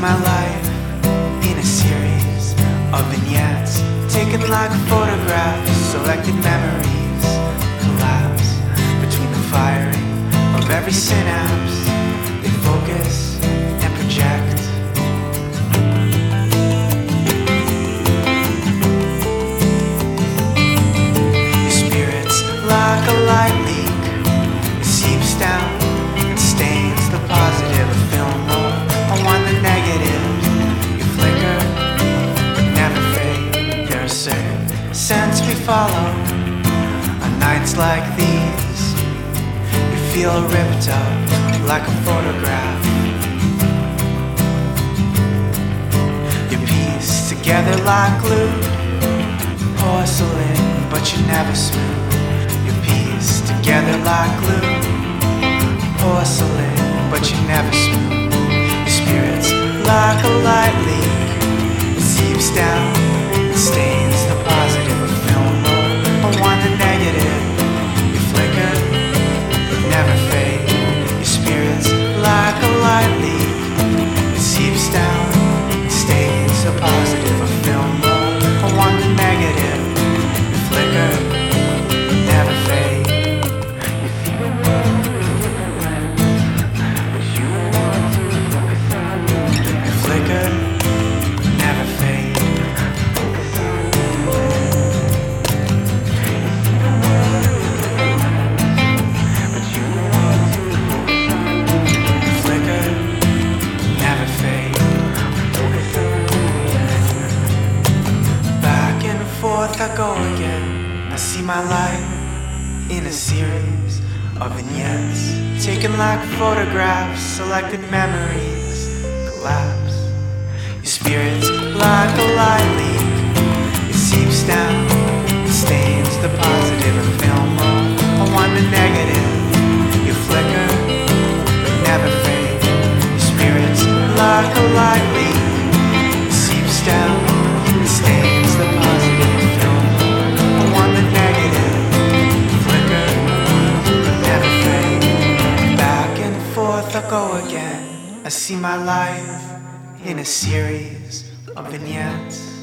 my life in a series of vignettes, taken like photographs, selected memories collapse between the firing of every synapse. They focus follow. On nights like these, you feel ripped up like a photograph. You piece together like glue porcelain, but you're never smooth. You piece together like glue, porcelain, but you're never smooth. Your spirit's like a light I go again. I see my life in a series of vignettes, taken like photographs, selected memories collapse. Your spirit's like a light leak. It seeps down, it stains the positive and film roll. I want the negative. You flicker, but never fade. Your spirit's like a light go again. I see my life in a series of vignettes.